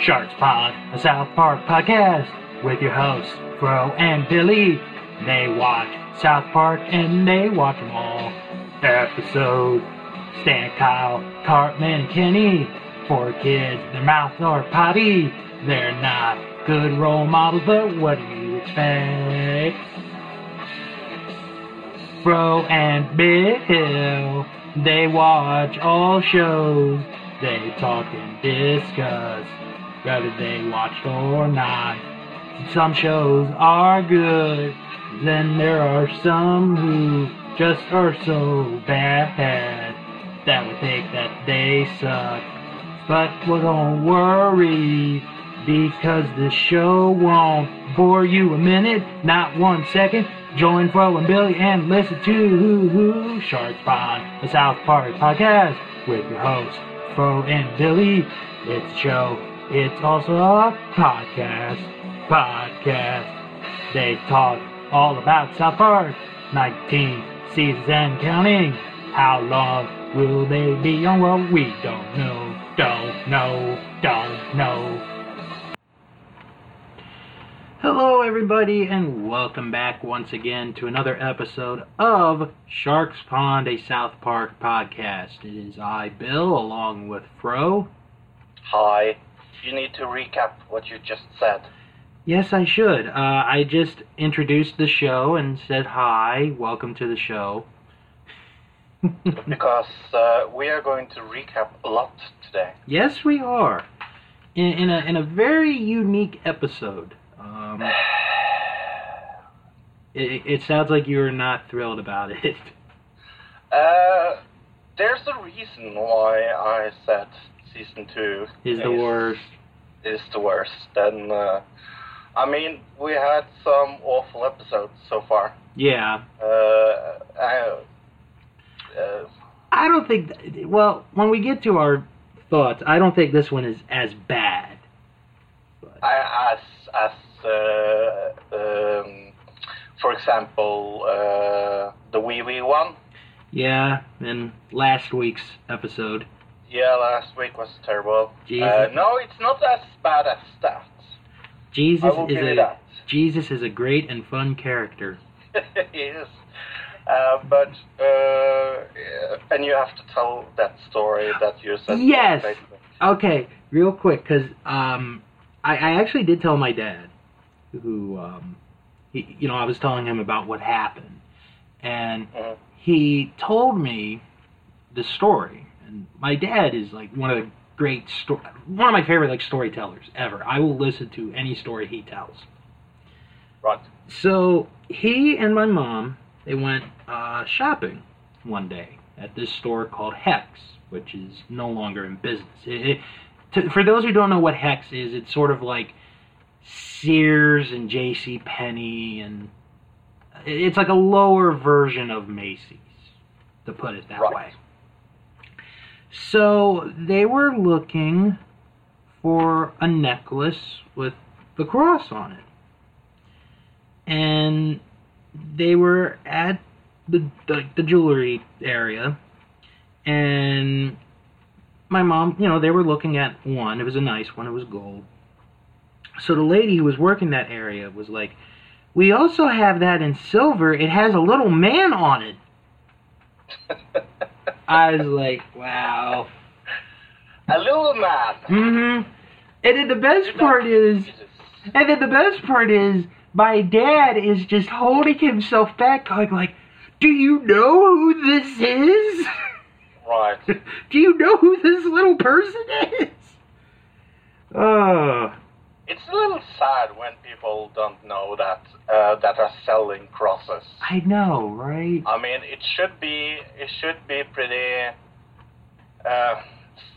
Sharks Pod, a South Park podcast with your hosts, Fro and Billy. They watch South Park and they watch them all. Episode Stan, Kyle, Cartman, Kenny. Four kids, their mouths are potty. They're not good role models, but what do you expect? Fro and Bill, they watch all shows. They talk and discuss whether they watched or not. Some shows are good, then there are some who just are so bad that we think that they suck. But well, don't worry, because the show won't bore you a minute, not one second. Join Fro and Billy and listen to Stark's Pond, the South Park podcast with your hosts, Fro and Billy. It's a show. It's also a podcast. Podcast. They talk all about South Park. 19 seasons and counting. How long will they be on? Well, we don't know. Don't know. Don't know. Hello, everybody, and welcome back once again to another episode of Stark's Pond, a South Park podcast. It is I, Bill, along with Fro. Hi. You need to recap what you just said. Yes, I should. Uh, I just introduced the show and said hi, welcome to the show. because uh, we are going to recap a lot today. Yes, we are. In, in, a, in a very unique episode. Um, it, it sounds like you're not thrilled about it. Uh, there's a reason why I said season two Is the worst. Is the worst. Then, uh, I mean, we had some awful episodes so far. Yeah. Uh, I, uh, I don't think. th- Well, when we get to our thoughts, I don't think this one is as bad. But, I, as as uh, um, for example, uh, the wee wee one. yeah, in last week's episode, Yeah, last week was terrible. Uh, no, it's not as bad as that. Jesus is a. Jesus is a great and fun character. yes. Uh, but uh, and you have to tell that story that you said. Yes. basically. Okay, real quick, because um, I, I actually did tell my dad, who, um, he, you know, I was telling him about what happened, and Mhm. he told me the story. And my dad is like one of the great sto- one of my favorite like storytellers ever. I will listen to any story he tells. Right. So he and my mom they went uh, shopping one day at this store called Hex, which is no longer in business. It, it, to, for those who don't know what Hex is, it's sort of like Sears and J.C. Penney, and it's like a lower version of Macy's, to put it that Right. way. So they were looking for a necklace with the cross on it. And they were at the, the the jewelry area. And my mom you know they were looking at one. It was a nice one. It was gold. So the lady who was working that area was like we also have that in silver. It has a little man on it i was like wow A little man. mm-hmm and then the best part is and then the best part is, my dad is just holding himself back, going like, "Do you know who this is? Right. Do you know who this little person is?" Oh, It's a little sad when people don't know that uh, that are selling crosses. I know, right? I mean, it should be it should be pretty uh,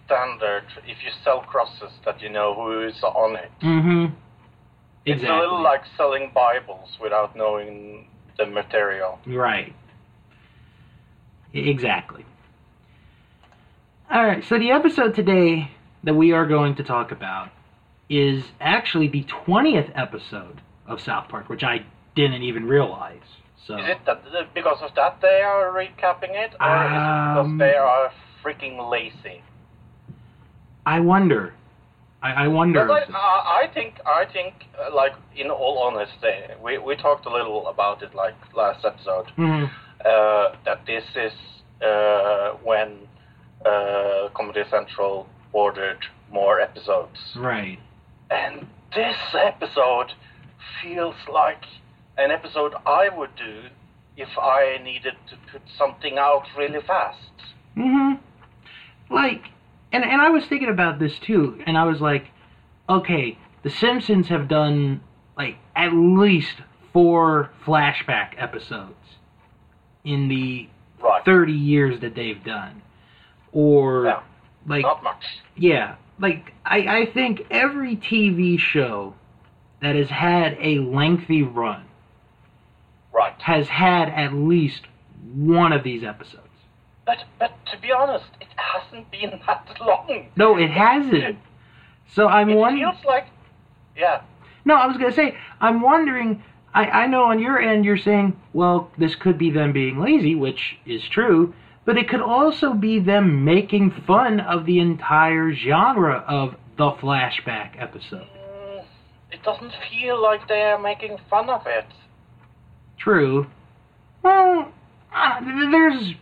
standard if you sell crosses that you know who is on it. Mm-hmm. It's a little like selling Bibles without knowing the material. right. Exactly. All right. So the episode today that we are going to talk about is actually the twentieth episode of South Park, which I didn't even realize. So Is it that because of that they are recapping it, or is it Um, because they are freaking lazy? I wonder. I, I wonder. I, I I think I think uh, like in all honesty, we we talked a little about it like last episode. Mhm. Uh, that this is uh, when uh, Comedy Central ordered more episodes, Right. And this episode feels like an episode I would do if I needed to put something out really fast. hmm Like, and and I was thinking about this too, and I was like, okay, The Simpsons have done like at least four flashback episodes in the Right. 30 years that they've done, or Yeah. like Not much. yeah, like I I think every TV show that has had a lengthy run Right. has had at least one of these episodes. But but to be honest, it hasn't been that long. No, it hasn't. So I'm It wondering. feels like, yeah. No, I was gonna say I'm wondering. I I know on your end you're saying, well, this could be them being lazy, which is true, but it could also be them making fun of the entire genre of the flashback episode. Mm, It doesn't feel like they are making fun of it. True. Well, uh, there's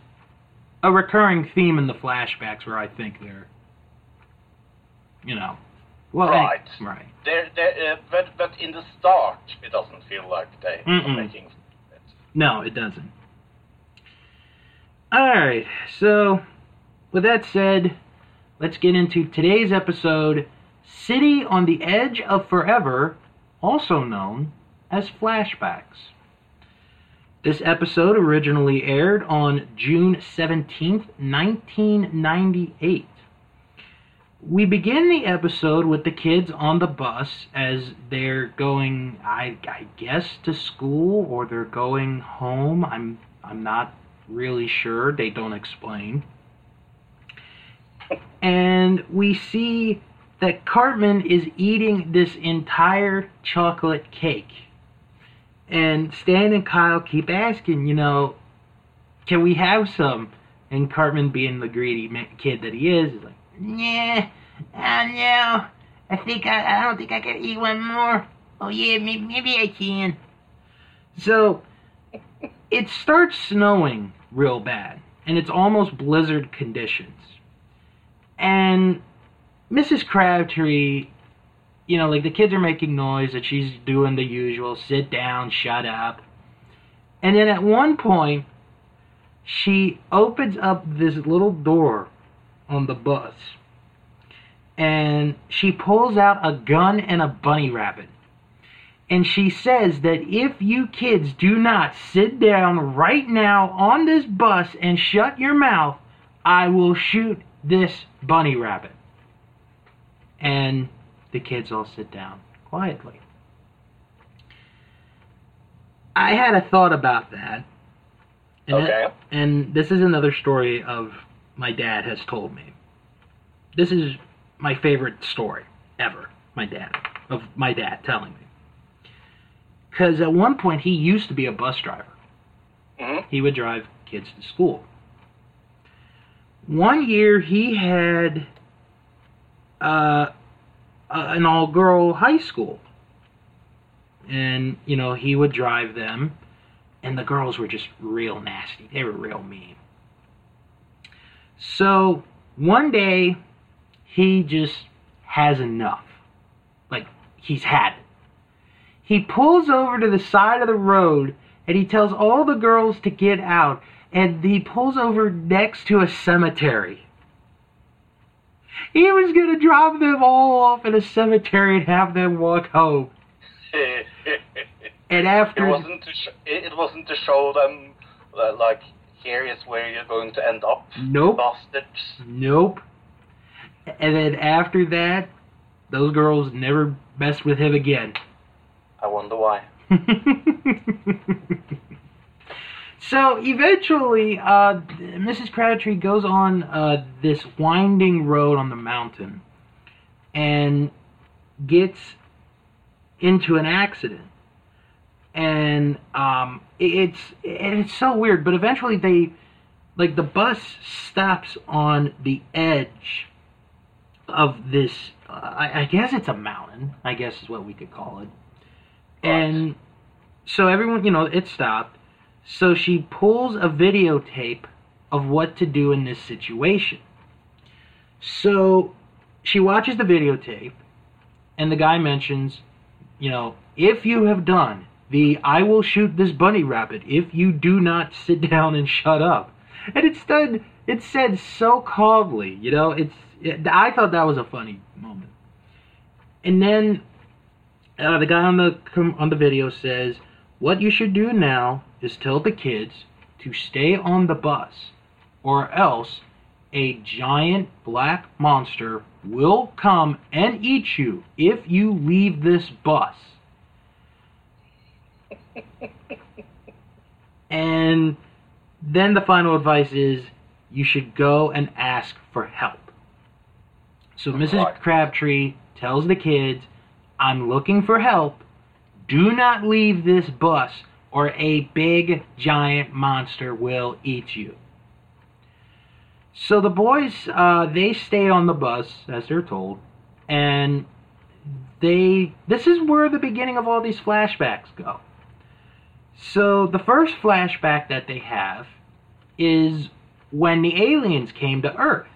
a recurring theme in the flashbacks where I think they're, you know, well, eh, Right. right. They're, they're, uh, but but in the start, it doesn't feel like they are Mm-mm. making fun of it. No, it doesn't. Alright, so with that said, let's get into today's episode City on the Edge of Forever, also known as Flashbacks. This episode originally aired on June 17th, 1998. We begin the episode with the kids on the bus as they're going, I, I guess, to school or they're going home. I'm I'm not really sure. They don't explain. And we see that Cartman is eating this entire chocolate cake. And Stan and Kyle keep asking, you know, can we have some? And Cartman, being the greedy kid that he is, is like, yeah, I don't know. I think I, I don't think I can eat one more. Oh yeah, maybe, maybe I can. So it starts snowing real bad, and it's almost blizzard conditions. And Mrs. Crabtree, you know, like the kids are making noise, that she's doing the usual sit down, shut up. And then at one point, she opens up this little door on the bus and she pulls out a gun and a bunny rabbit. And she says that if you kids do not sit down right now on this bus and shut your mouth, I will shoot this bunny rabbit. And the kids all sit down quietly. I had a thought about that. And it- Okay. and this is another story of my dad has told me. This is my favorite story ever. My dad of my dad telling me. Because at one point he used to be a bus driver. hmm He would drive kids to school. One year he had uh, an all-girl high school, and you know he would drive them, and the girls were just real nasty. They were real mean. So one day he just has enough. Like he's had it. He pulls over to the side of the road and he tells all the girls to get out and he pulls over next to a cemetery. He was going to drop them all off in a cemetery and have them walk home. And it after wasn't to sh- it it wasn't to show them uh, like here is where you're going to end up, Nope. bastards. Nope. And then after that, those girls never messed with him again. I wonder why. so eventually, uh, Mrs. Crabtree goes on uh, this winding road on the mountain and gets into an accident. And um, it's it's so weird, but eventually they, like the bus stops on the edge of this. Uh, I, I guess it's a mountain. I guess is what we could call it. And so everyone, you know, it stopped. So she pulls a videotape of what to do in this situation. So she watches the videotape, and the guy mentions, you know, if you have done the I will shoot this bunny rabbit if you do not sit down and shut up. And it's done, it said so calmly, you know, it's, it, I thought that was a funny moment. And then uh, the guy on the on the video says, "What you should do now is tell the kids to stay on the bus, or else a giant black monster will come and eat you if you leave this bus." and then the final advice is you should go and ask for help. So Mrs. Crabtree tells the kids, I'm looking for help. Do not leave this bus or a big giant monster will eat you. So the boys, uh, they stay on the bus as they're told, and they. This is where the beginning of all these flashbacks go. So the first flashback that they have is when the aliens came to Earth.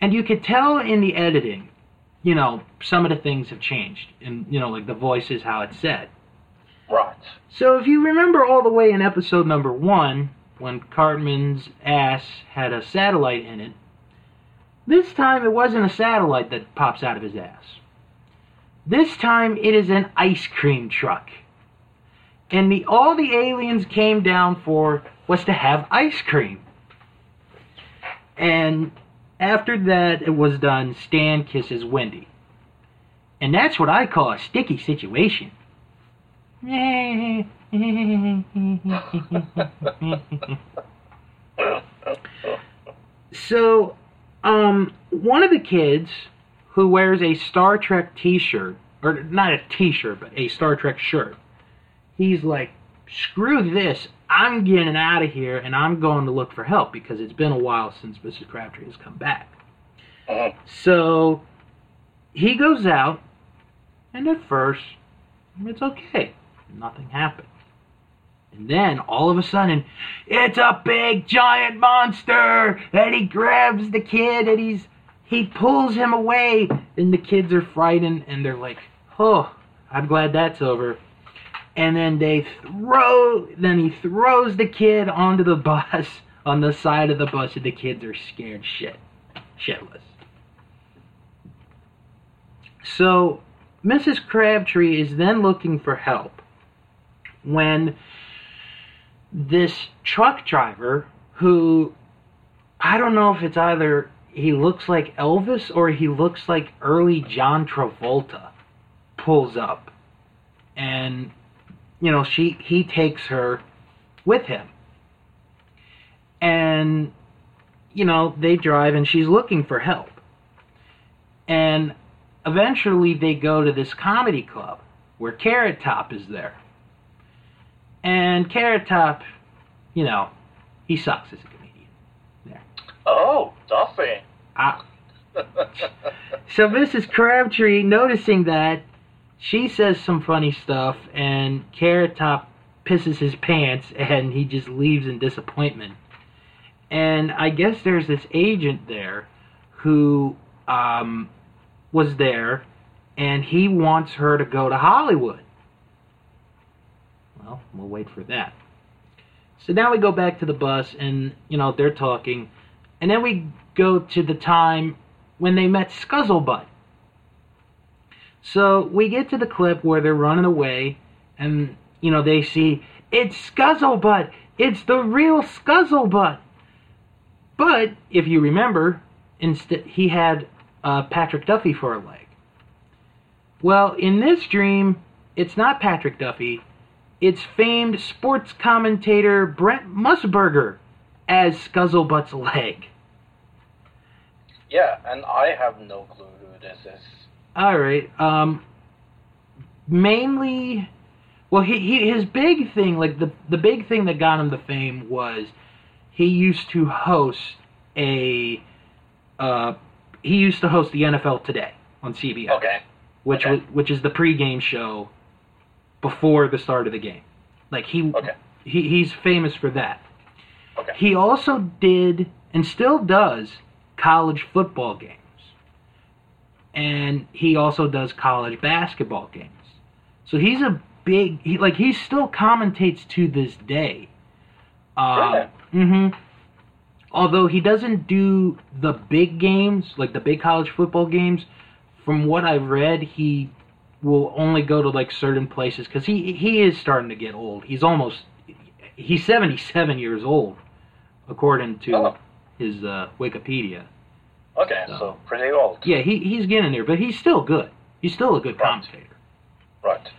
And you could tell in the editing, you know, some of the things have changed. And, you know, like the voices, how it's said. Right. So if you remember all the way in episode number one, when Cartman's ass had a satellite in it, this time it wasn't a satellite that pops out of his ass. This time it is an ice cream truck. And the all the aliens came down for was to have ice cream. And after that it was done, Stan kisses Wendy. And that's what I call a sticky situation. so, um, one of the kids who wears a Star Trek T-shirt, or not a T-shirt, but a Star Trek shirt, he's like, "Screw this! I'm getting out of here, and I'm going to look for help because it's been a while since Mrs. Crabtree has come back." Mhm. So he goes out, and at first, it's okay. Nothing happened. And then all of a sudden, it's a big giant monster, and he grabs the kid and he's he pulls him away, and the kids are frightened and they're like, "Oh, I'm glad that's over." And then they throw, then he throws the kid onto the bus on the side of the bus, and the kids are scared shit, shitless. So Mrs. Crabtree is then looking for help when this truck driver, who I don't know if it's either he looks like Elvis or he looks like early John Travolta, pulls up. And, you know, she he takes her with him. And, you know, they drive and she's looking for help. And eventually they go to this comedy club where Carrot Top is there. And Carrot Top, you know, he sucks as a comedian. There. Oh, he? Ah. So Mrs. Crabtree, noticing that, she says some funny stuff, and Carrot Top pisses his pants, and he just leaves in disappointment. And I guess there's this agent there who um, was there, and he wants her to go to Hollywood. Well, we'll wait for that. So now we go back to the bus, and you know they're talking, and then we go to the time when they met Scuzzlebutt. So we get to the clip where they're running away, and you know they see it's Scuzzlebutt. It's the real Scuzzlebutt. But if you remember, instead he had uh, Patrick Duffy for a leg. Well, in this dream, it's not Patrick Duffy. It's famed sports commentator Brent Musburger as Scuzzlebutt's leg. Yeah, and I have no clue who this is. All right. Um, mainly, well, he, he his big thing, like the the big thing that got him the fame was he used to host a uh, he used to host the NFL Today on CBS, Okay. which okay. was which is the pregame show before the start of the game. Like he Okay. he he's famous for that. Okay. He also did and still does college football games. And he also does college basketball games. So he's a big he like he still commentates to this day. Um, mhm. Although he doesn't do the big games, like the big college football games, from what I've read, he will only go to like certain places because he he is starting to get old. He's almost he's seventy seven years old, according to Oh. his uh, Wikipedia. Okay. So- So pretty old. Yeah, he he's getting there, but he's still good. He's still a good Right. commentator. Right.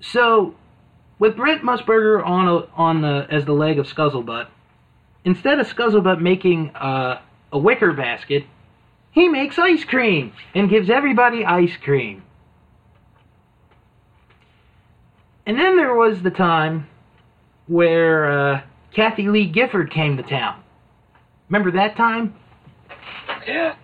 So, with Brent Musburger on a, on the, as the leg of Scuzzlebutt, instead of Scuzzlebutt making uh, a wicker basket, he makes ice cream and gives everybody ice cream. And then there was the time where uh, Kathie Lee Gifford came to town. Remember that time Yeah.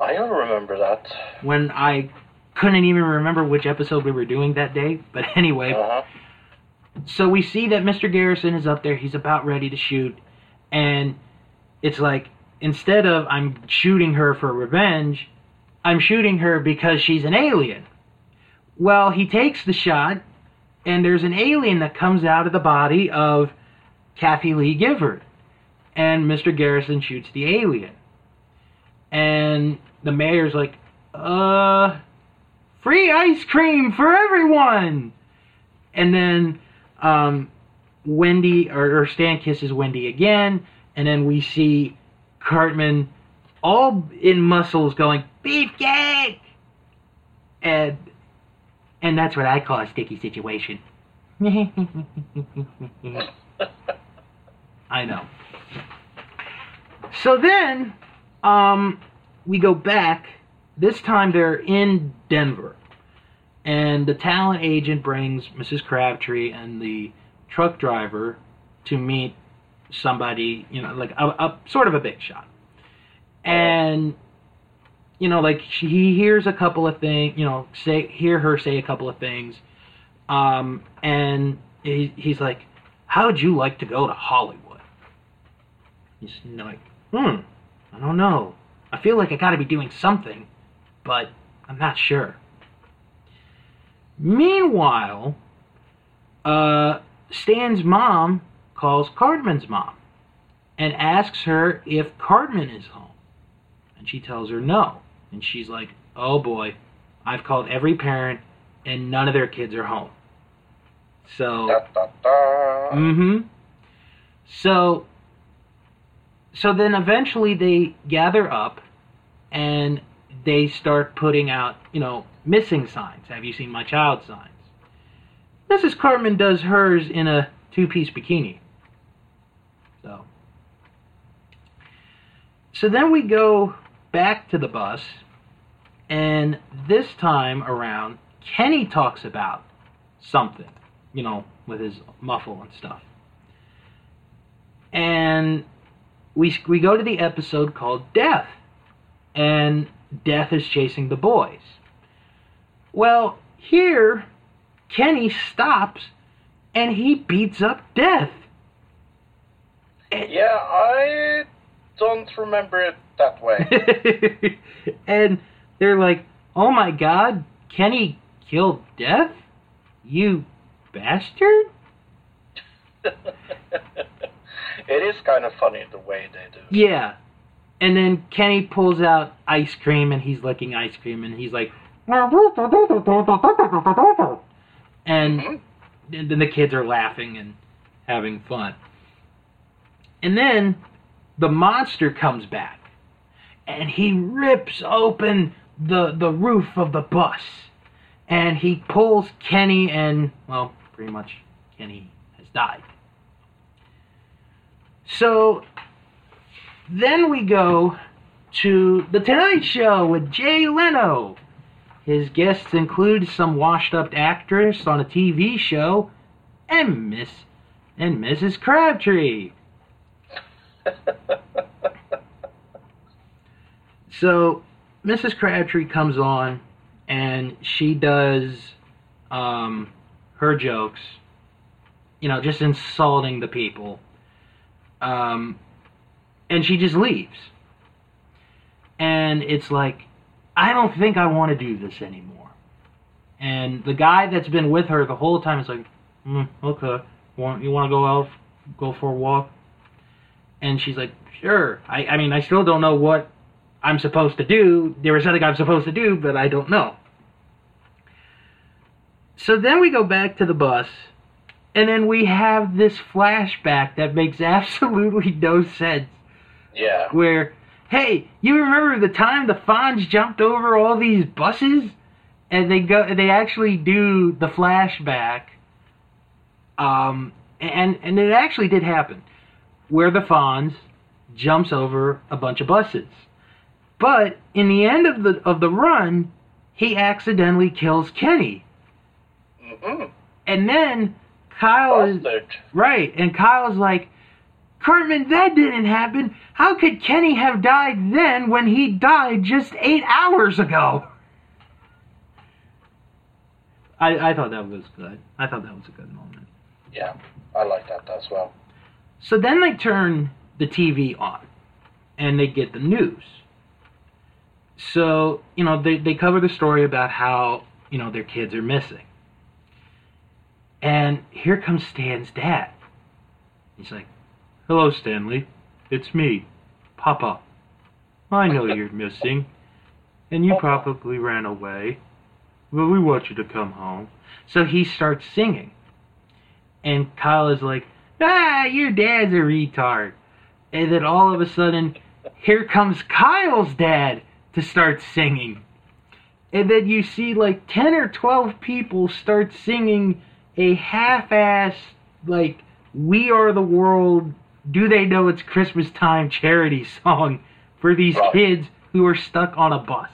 I don't remember that. when I couldn't even remember which episode we were doing that day? But anyway, Uh huh. so we see that Mr. Garrison is up there. He's about ready to shoot, and it's like instead of I'm shooting her for revenge, I'm shooting her because she's an alien. Well, he takes the shot, and there's an alien that comes out of the body of Kathie Lee Gifford, and Mr. Garrison shoots the alien, and the mayor's like, "Uh, free ice cream for everyone." And then um, Wendy or, or Stan kisses Wendy again, and then we see Cartman all in muscles going beefcake, and and that's what I call a sticky situation. I know. So then, um, we go back. This time they're in Denver and the talent agent brings Mrs. Crabtree and the truck driver to meet somebody, you know, like a, a sort of a big shot. And you know, like she, he hears a couple of things, you know, say hear her say a couple of things, um, and he, he's like, "How'd you like to go to Hollywood?" He's like, "Hmm, I don't know. I feel like I got to be doing something, but I'm not sure." Meanwhile, uh, Stan's mom calls Cartman's mom and asks her if Cardman is home. And she tells her no. And she's like, oh boy, I've called every parent and none of their kids are home. So. Da. Mm-hmm. So, so then eventually they gather up, and they start putting out, you know, missing signs. Have you seen my child signs? Mrs. Cartman does hers in a two-piece bikini. So, so then we go back to the bus, and this time around, Kenny talks about something, you know, with his muffle and stuff. And we we go to the episode called Death, and Death is chasing the boys. Well, here Kenny stops and he beats up Death. Yeah, I don't remember it that way. and they're like, "Oh my God, Kenny killed Death, you bastard!" it is kind of funny the way they do. Yeah. And then Kenny pulls out ice cream and he's licking ice cream and he's like, and Mhm. then the kids are laughing and having fun. And then the monster comes back and he rips open the the roof of the bus and he pulls Kenny and well, pretty much Kenny has died. So then we go to The Tonight Show with Jay Leno. His guests include some washed up actress on a TV show and Miss and Mrs. Crabtree. So Mrs. Crabtree comes on and she does um, her jokes, you know, just insulting the people. Um, and she just leaves. And it's like, I don't think I want to do this anymore. And the guy that's been with her the whole time is like, mm, okay, want you want to go out, go for a walk? And she's like, sure. I, I mean, I still don't know what I'm supposed to do. There is something I'm supposed to do, but I don't know. So then we go back to the bus, and then we have this flashback that makes absolutely no sense. Yeah. Where, hey, you remember the time the Fonz jumped over all these buses, and they go, they actually do the flashback. Um, and and it actually did happen, where the Fonz jumps over a bunch of buses. But in the end of the of the run, he accidentally kills Kenny. Mm-hmm. And then Kyle is right, and Kyle's like, Cartman, that didn't happen. How could Kenny have died then when he died just eight hours ago? I, I thought that was good. I thought that was a good moment. Yeah, I like that as well. So then they turn the TV on and they get the news. So, you know, they, they cover the story about how, you know, their kids are missing. And here comes Stan's dad. He's like, Hello, Stanley. It's me, Papa. I know you're missing, and you probably ran away, but we want you to come home. So he starts singing. And Kyle is like, ah, your dad's a retard. And then all of a sudden, here comes Kyle's dad to start singing. And then you see like 10 or 12 people start singing a half assed, like, We Are the World, Do They Know It's Christmas Time charity song for these Right. kids who are stuck on a bus.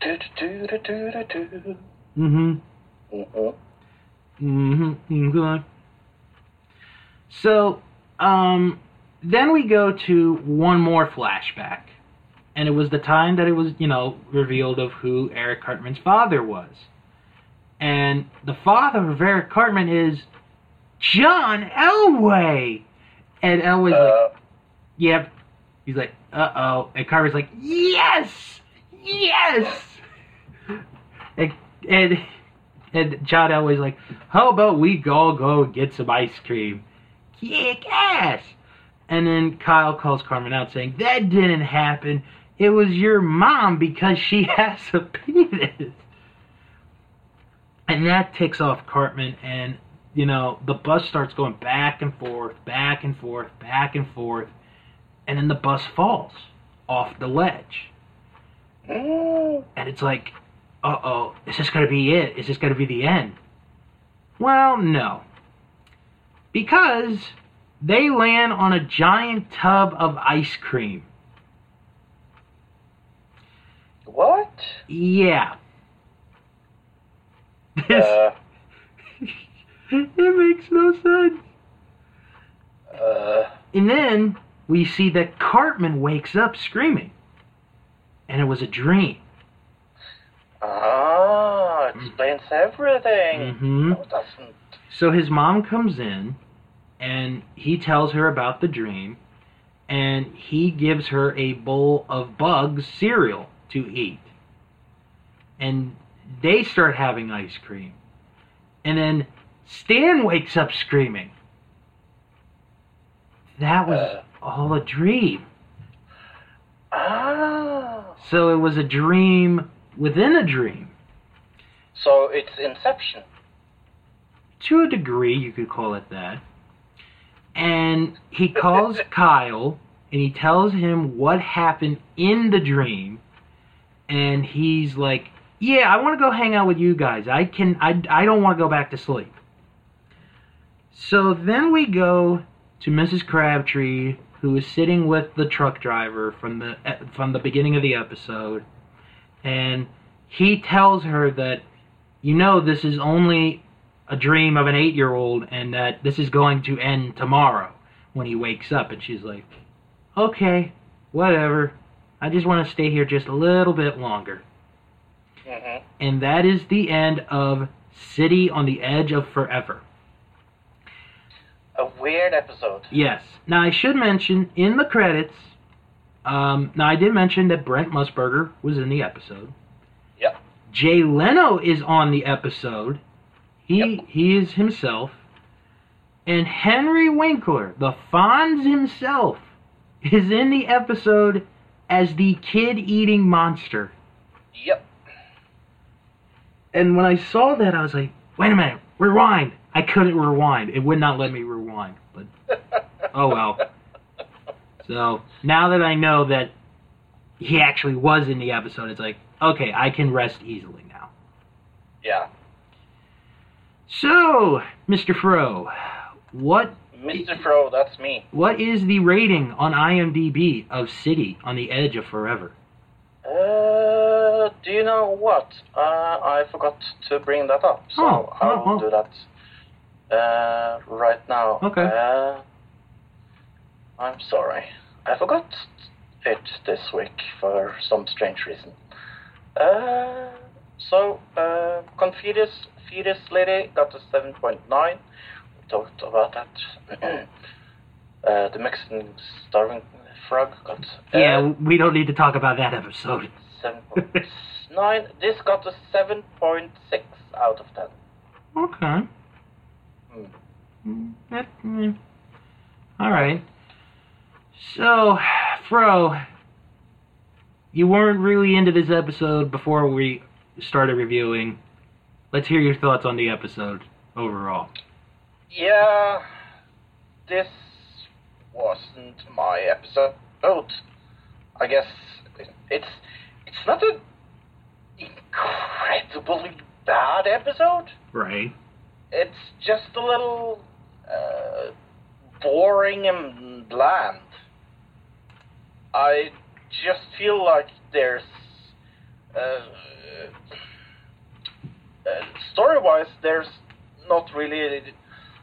Do-do-do-do-do-do. Mm hmm. Mhm. Mm-hmm. So, um, then we go to one more flashback. And it was the time that it was, you know, revealed of who Eric Cartman's father was. And the father of Eric Cartman is John Elway. And Elway's like, Uh, yep. He's like, uh oh. And Cartman's like, yes! Yes! And, and, and John Elway's like, how about we all go get some ice cream? Kick ass! And then Kyle calls Cartman out saying, that didn't happen. It was your mom because she has a penis. And that ticks off Cartman, and, you know, the bus starts going back and forth, back and forth, back and forth, and then the bus falls off the ledge. And it's like, uh oh, is this to be it? Is this to be the end? Well, no. Because they land on a giant tub of ice cream. what? Yeah. This, Uh, it makes no sense. uh, And then we see that Cartman wakes up screaming. And it was a dream. ah, explains everything. hmm No, doesn't. So his mom comes in and he tells her about the dream and he gives her a bowl of bugs cereal to eat. And they start having ice cream. And then Stan wakes up screaming. That was Uh. all a dream. Ah, So it was a dream within a dream. so it's Inception. to a degree, you could call it that. And he calls Kyle and he tells him what happened in the dream. And he's like, "Yeah, I want to go hang out with you guys. I can. I. I don't want to go back to sleep." So then we go to Mrs. Crabtree, who is sitting with the truck driver from the eh, from the beginning of the episode, and he tells her that, you know, this is only a dream of an eight year old and that this is going to end tomorrow when he wakes up. And she's like, okay. whatever. I just want to stay here just a little bit longer. Hmm And that is the end of City on the Edge of Forever. A weird episode. Yes. Now I should mention in the credits. Um, now I did mention that Brent Musburger was in the episode. Yep. Jay Leno is on the episode. He Yep. he is himself. And Henry Winkler, the Fonz himself, is in the episode as the kid-eating monster. Yep. And when I saw that, I was like, "Wait a minute, rewind!" I couldn't rewind; it would not let me rewind. But oh well. So now that I know that he actually was in the episode, it's like, okay, I can rest easily now. Yeah. So, Mr. Fro, what Mr. Fro, that's me. what is the rating on IMDb of City on the Edge of Forever? Uh, do you know what? Uh, I forgot to bring that up, so Oh, I oh, will oh. do that uh, right now. Okay. Uh, I'm sorry. I forgot it this week for some strange reason. Uh, so, uh, Conjoined Fetus Lady got a 7.9. We talked about that. uh, the Mexican Staring Frog got. Yeah, we don't need to talk about that episode. 7.9. This got a 7.6 out of 10. Okay. Hmm. Mm, that- mm. All right. So, Fro, you weren't really into this episode before we started reviewing. Let's hear your thoughts on the episode overall. Yeah, this wasn't my episode. I guess it's it's not an incredibly bad episode. Right. It's just a little uh, boring and bland. I just feel like there's uh, uh, story-wise, there's not really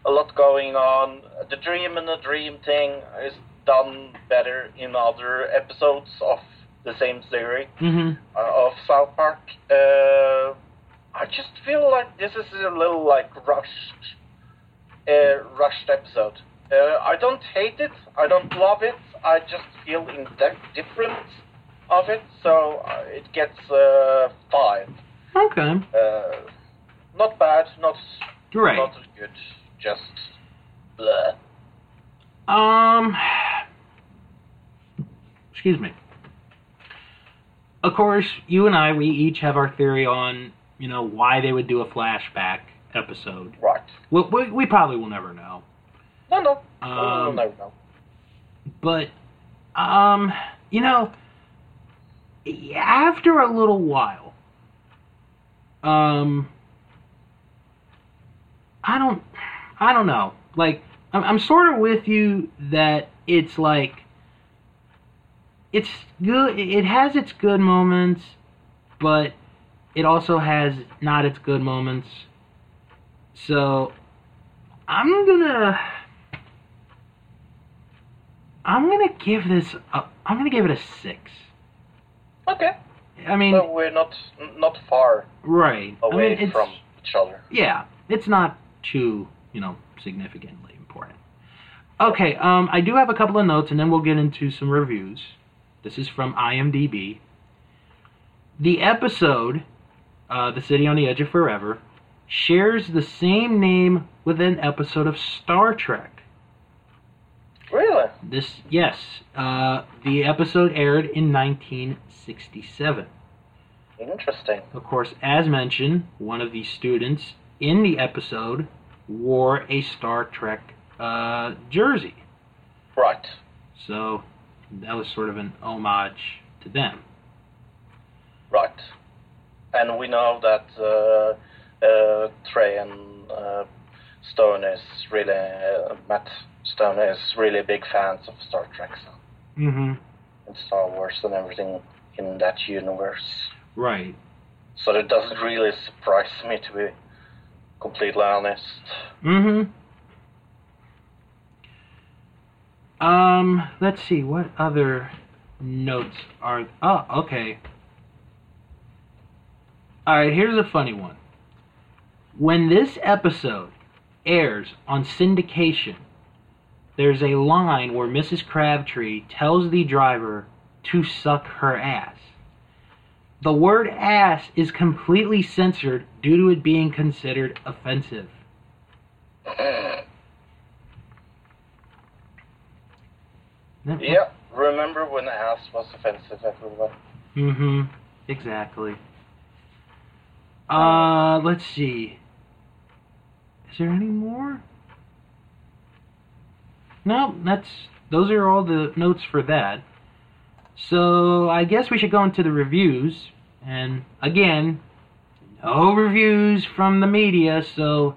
a lot going on. The dream and the dream thing is done better in other episodes of the same theory Mm-hmm. uh, of South Park. Uh, I just feel like this is a little like rushed, uh, rushed episode. Uh, I don't hate it. I don't love it. I just feel indifferent of it. So uh, it gets uh, five. Okay. Uh, not bad. Not Right. not good. Just bleh. Um. Excuse me. Of course, you and I, we each have our theory on, you know, why they would do a flashback episode. Right. We, we, we probably will never know. No, no. Um, no, no, no. But, um, you know, after a little while, um, I don't, I don't know. Like, I'm, I'm sort of with you that it's like, it's good. It has its good moments, but it also has not its good moments. So, I'm gonna. I'm gonna give this. A, I'm gonna give it a six. Okay. I mean, So we're not not far right? I away mean, it's, from each other. Yeah, it's not too, you know, significantly important. Okay, um, I do have a couple of notes, and then we'll get into some reviews. This is from IMDb. The episode, uh, "The City on the Edge of Forever," shares the same name with an episode of Star Trek. Really? This, yes, uh, the episode aired in 1967. Interesting. Of course, as mentioned, one of the students in the episode wore a Star Trek uh, jersey. Right. So that was sort of an homage to them. Right. And we know that uh, uh, Trey and uh, Stone is really uh, Matt Stone is really big fans of Star Trek so, Mm-hmm. and Star Wars and everything in that universe. Right. So it doesn't really surprise me to be completely honest. Mm-hmm. Um, let's see, what other notes are. Oh, okay. Alright, here's a funny one. When this episode airs on syndication, there's a line where Mrs. Crabtree tells the driver to suck her ass. The word ass is completely censored due to it being considered offensive. yeah, remember when the ass was offensive, everyone? Mm-hmm. Exactly. Uh, let's see. Is there any more? No, that's those are all the notes for that. So I guess we should go into the reviews. And again, no reviews from the media, so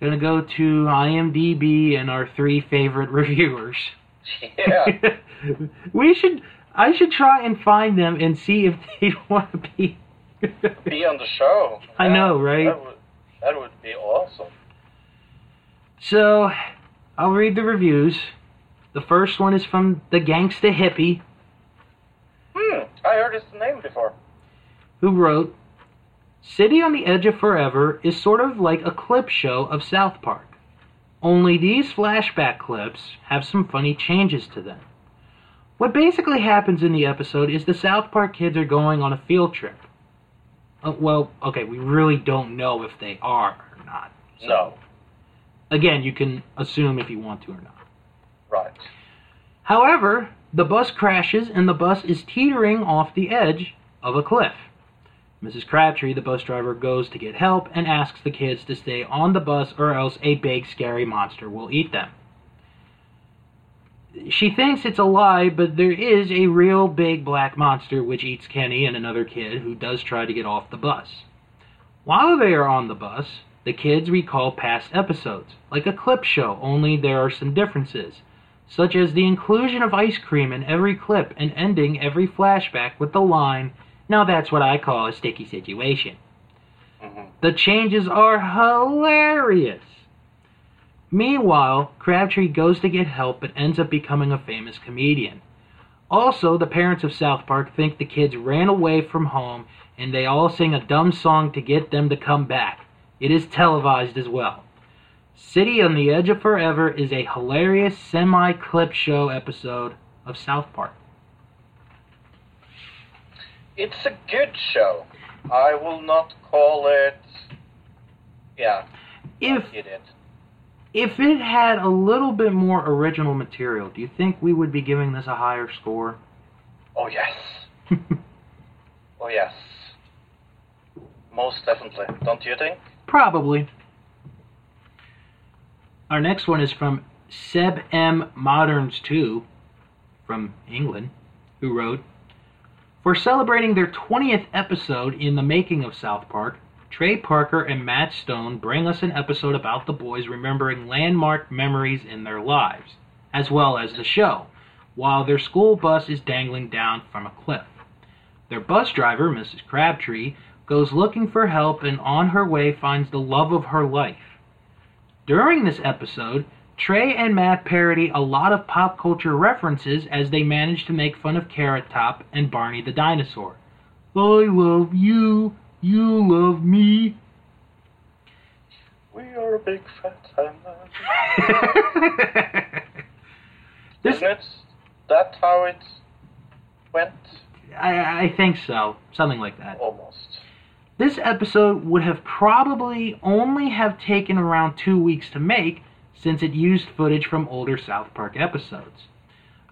gonna go to IMDb and our three favorite reviewers. Yeah. we should I should try and find them and see if they want to be be on the show. I know, right? That would, that would be awesome. So, I'll read the reviews. The first one is from the Gangsta Hippie, Hmm, I heard his name before. who wrote City on the Edge of Forever is sort of like a clip show of South Park. Only these flashback clips have some funny changes to them. What basically happens in the episode is the South Park kids are going on a field trip. Uh, well, okay, we really don't know if they are or not. So, No, Again, you can assume if you want to or not. right. However, the bus crashes and the bus is teetering off the edge of a cliff. Mrs. Crabtree, the bus driver, goes to get help and asks the kids to stay on the bus or else a big scary monster will eat them. She thinks it's a lie, but there is a real big black monster which eats Kenny and another kid who does try to get off the bus. While they are on the bus, the kids recall past episodes, like a clip show, only there are some differences such as the inclusion of ice cream in every clip and ending every flashback with the line, Now that's what I call a sticky situation. hmm The changes are hilarious. Meanwhile, Crabtree goes to get help but ends up becoming a famous comedian. Also, the parents of South Park think the kids ran away from home and they all sing a dumb song to get them to come back. It is televised as well. City on the Edge of Forever is a hilarious semi clip show episode of South Park. It's a good show. I will not call it. Yeah, If if it had a little bit more original material, do you think we would be giving this a higher score? Oh yes. Oh yes. Most definitely. Don't you think? Probably. Our next one is from Seb M. Moderns 2 from England, who wrote For celebrating their 20th episode in the making of South Park, Trey Parker and Matt Stone bring us an episode about the boys remembering landmark memories in their lives, as well as the show, while their school bus is dangling down from a cliff. Their bus driver, Mrs. Crabtree, goes looking for help and on her way finds the love of her life. During this episode, Trey and Matt parody a lot of pop culture references as they manage to make fun of Carrot Top and Barney the dinosaur. I love you, you love me. We are a big fat family. this, Isn't it? That how it went? I, I think so, something like that. Almost. This episode would have probably only have taken around two weeks to make since it used footage from older South Park episodes.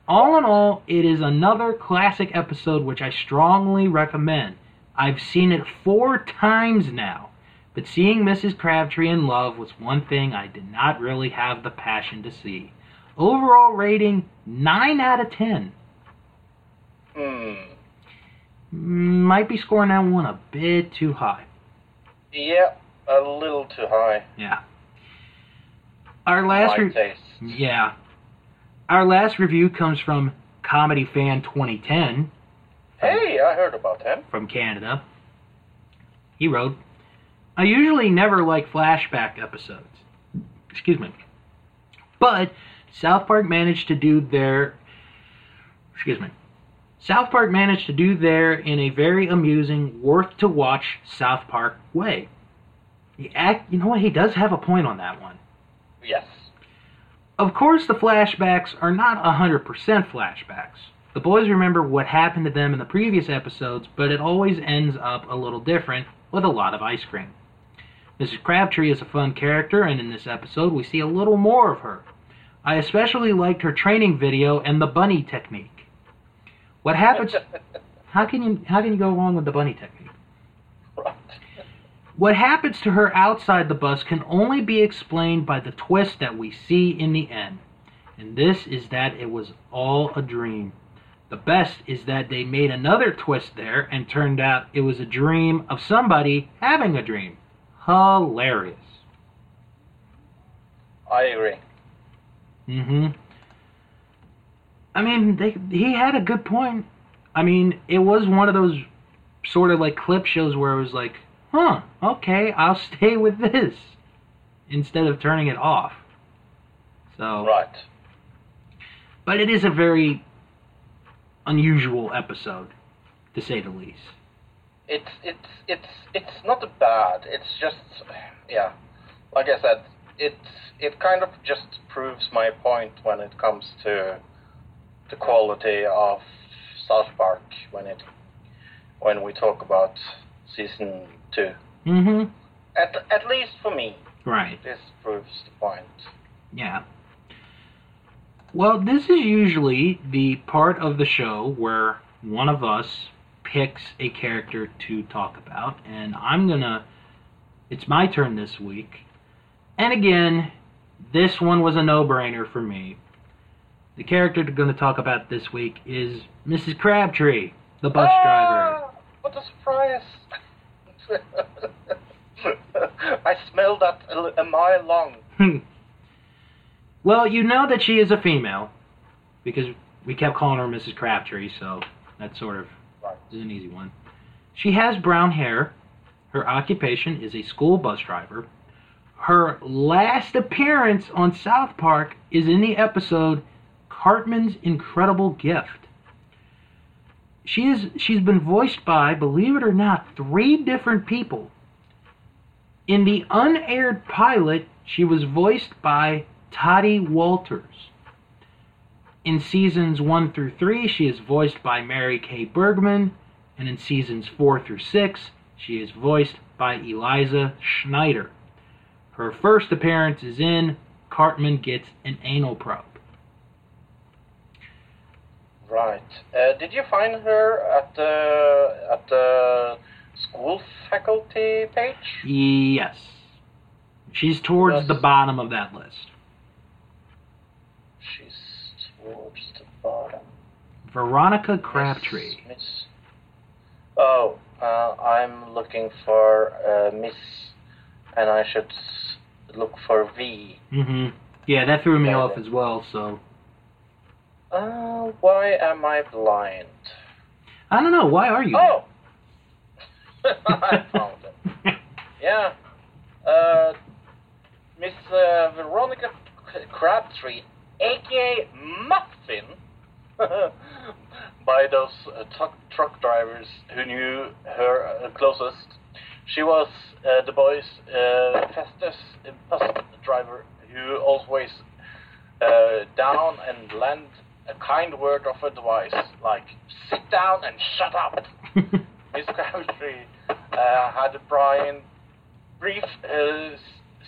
All in all, it is another classic episode which I strongly recommend. I've seen it four times now, but seeing Mrs. Crabtree in love was one thing I did not really have the passion to see. Overall rating 9 out of 10. Hmm. Might be scoring that one a bit too high. Yeah, a little too high. Yeah. Our last My re- taste. yeah. Our last review comes from Comedy Fan 2010 Hey, I heard about him. from Canada. He wrote, I usually never like flashback episodes. Excuse me. But South Park managed to do their excuse me. South Park managed to do there in a very amusing, worth to watch South Park way. He act, you know what? He does have a point on that one. Yes. Of course, the flashbacks are not 100% flashbacks. The boys remember what happened to them in the previous episodes, but it always ends up a little different with a lot of ice cream. Mrs. Crabtree is a fun character, and in this episode, we see a little more of her. I especially liked her training video and the bunny technique. What happens? How can you how can you go wrong with the bunny technique? What happens to her outside the bus can only be explained by the twist that we see in the end. And this is that it was all a dream. The best is that they made another twist there and turned out it was a dream of somebody having a dream. Hilarious. I agree. Mm-hmm. I mean, they, he had a good point. I mean, it was one of those sort of like clip shows where it was like, huh, okay, I'll stay with this instead of turning it off. So, Right. but it is a very unusual episode, to say the least. It's it's it's it's not bad. It's just yeah, like I said, it it kind of just proves my point when it comes to the quality of South Park when it when we talk about season two. hmm At at least for me, Right. this proves the point. Yeah. Well, this is usually the part of the show where one of us picks a character to talk about, and I'm gonna. It's my turn this week. And again, this one was a no brainer for me. The character we're going to talk about this week is Mrs. Crabtree, the bus driver. Ah, what a surprise! I smelled that a, a mile long. Hmm. well, you know that she is a female because we kept calling her Mrs. Crabtree, so that sort of Right. is an easy one. She has brown hair. Her occupation is a school bus driver. Her last appearance on South Park is in the episode Cartman's Incredible Gift. She is she's been voiced by, believe it or not, three different people. In the unaired pilot, she was voiced by Toddy Walters. In seasons 1 through 3, she is voiced by Mary Kay Bergman, and in seasons 4 through 6, she is voiced by Eliza Schneider. Her first appearance is in Cartman Gets an Anal Probe. Right. Uh, did you find her at the at the school faculty page? Yes. She's towards Yes. the bottom of that list. She's towards the bottom. Veronica Crabtree. Miss, Miss- Oh, uh, I'm looking for uh, Miss, and I should look for V. Mm-hmm. Yeah, that threw me Yeah, off as well, so. Uh, why am I blind? I don't know. Why are you? Oh! I found it. Yeah. Uh, Miss uh, Veronica Crabtree, aka Muffin, by those uh, truck, truck drivers who knew her uh, closest. She was uh, the boys' uh, fastest bus driver who always uh, down and lend a kind word of advice, like sit down and shut up. Miss Crabtree uh, had a Brian brief uh,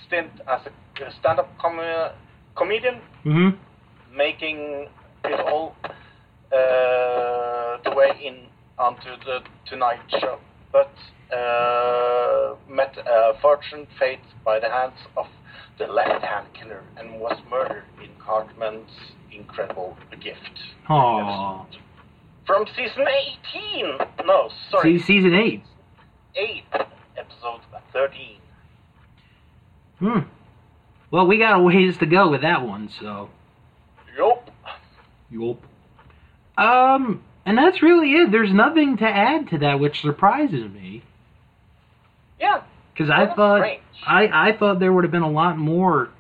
stint as a stand-up com- comedian, hmm making it all uh, the way in onto the Tonight Show, but uh, met a fortunate fate by the hands of the left-hand killer and was murdered in Cartman's incredible gift. Aww. From season 18! No, sorry, See, season 8. 8, episode 13. Hmm. Well, we got a ways to go with that one, so. Yup. Yup. Um, and that's really it. There's nothing to add to that, which surprises me. Yeah, Because I thought strange. I, I thought there would have been a lot more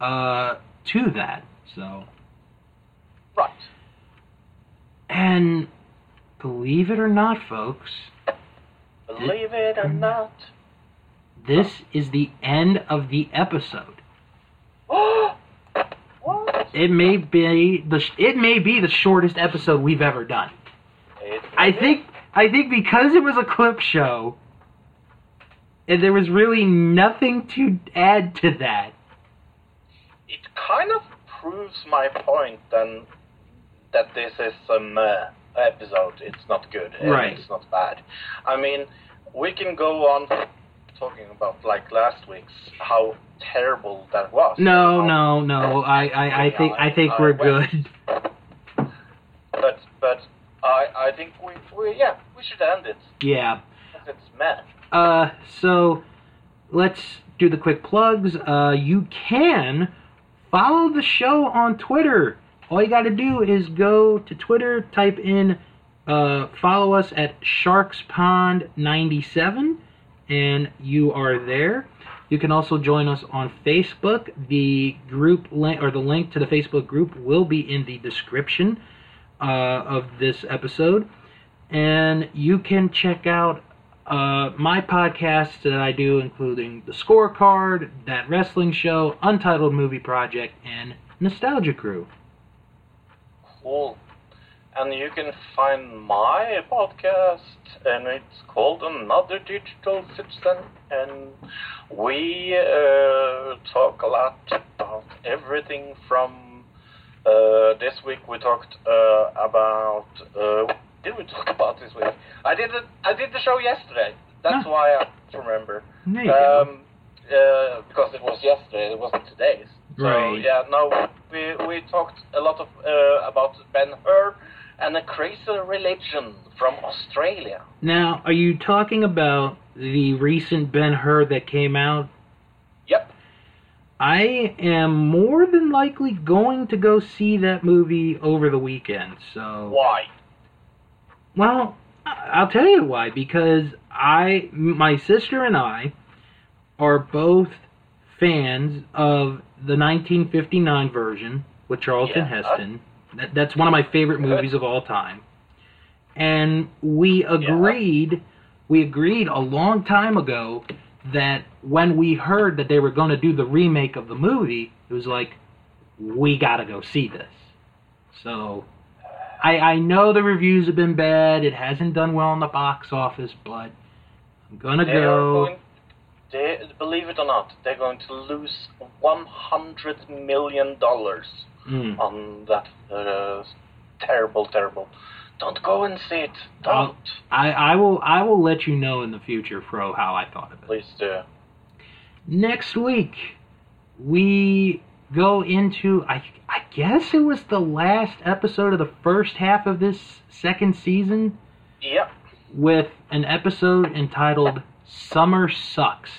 uh, to that. So right. And believe it or not, folks, Believe it or not. this is the end of the episode. what? It may be the it may be the shortest episode we've ever done. I think I think because it was a clip show, and there was really nothing to add to that. it kind of proves my point then that this is some uh, episode. It's not good. Right. It's not bad. I mean, we can go on talking about like last week's how terrible that was. No, no, no. I, I, I think I think we're good. But but I I think we we yeah we should end it. Yeah. It's mad. Uh, so let's do the quick plugs. Uh, you can follow the show on Twitter. All you got to do is go to Twitter, type in, uh, follow us at Stark's Pond 97, and you are there. You can also join us on Facebook. The group link or the link to the Facebook group will be in the description uh, of this episode, and you can check out uh, my podcasts that I do, including The Scorecard, That Wrestling Show, Untitled Movie Project, and Nostalgia Crew. Cool. And you can find my podcast, and it's called Another Digital Citizen. And we uh, talk a lot about everything from. Uh, this week we talked uh, about. Uh, did we talk about this week? I did. I did the show yesterday. That's Huh. why I remember. Um, uh, because it was yesterday, it wasn't today's. So Right. yeah, no, we we talked a lot of uh, about Ben Hur and a crazy religion from Australia. Now, are you talking about the recent Ben Hur that came out? Yep. I am more than likely going to go see that movie over the weekend. So, Why? well, I'll tell you why. Because I, my sister and I, are both fans of the 1959 version with Charlton Yeah. Heston. That, that's one of my favorite Good. movies of all time. And we agreed, we agreed a long time ago that when we heard that they were going to do the remake of the movie, it was like, we got to go see this. So, I, I know the reviews have been bad. It hasn't done well in the box office, but I'm gonna They are go. They, believe it or not, they're going to lose one hundred million dollars Mm. on that uh, terrible, terrible. Don't go and see it. Don't. I, I will I will let you know in the future, Fro, how I thought of it. Please do. Next week, we go into I I guess it was the last episode of the first half of this second season Yep. with an episode entitled "Summer Sucks."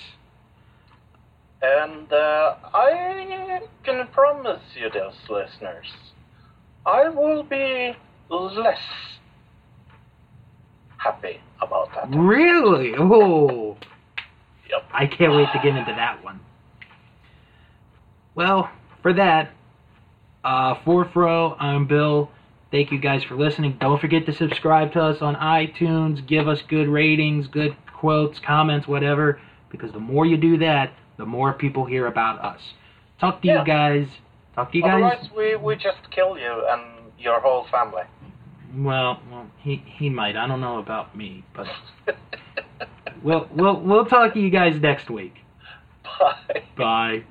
And uh, I can promise you this, listeners, I will be less happy about that. Really? Oh. Yep. I can't wait to get into that one. Well, for that, uh, for Fro, I'm Bill. Thank you guys for listening. Don't forget to subscribe to us on iTunes. Give us good ratings, good quotes, comments, whatever. Because the more you do that, the more people hear about us. Talk to Yeah. you guys. Talk to you guys. Otherwise, we, we just kill you and your whole family. Well, well, he he might. I don't know about me, but we'll we'll we'll talk to you guys next week. Bye. Bye.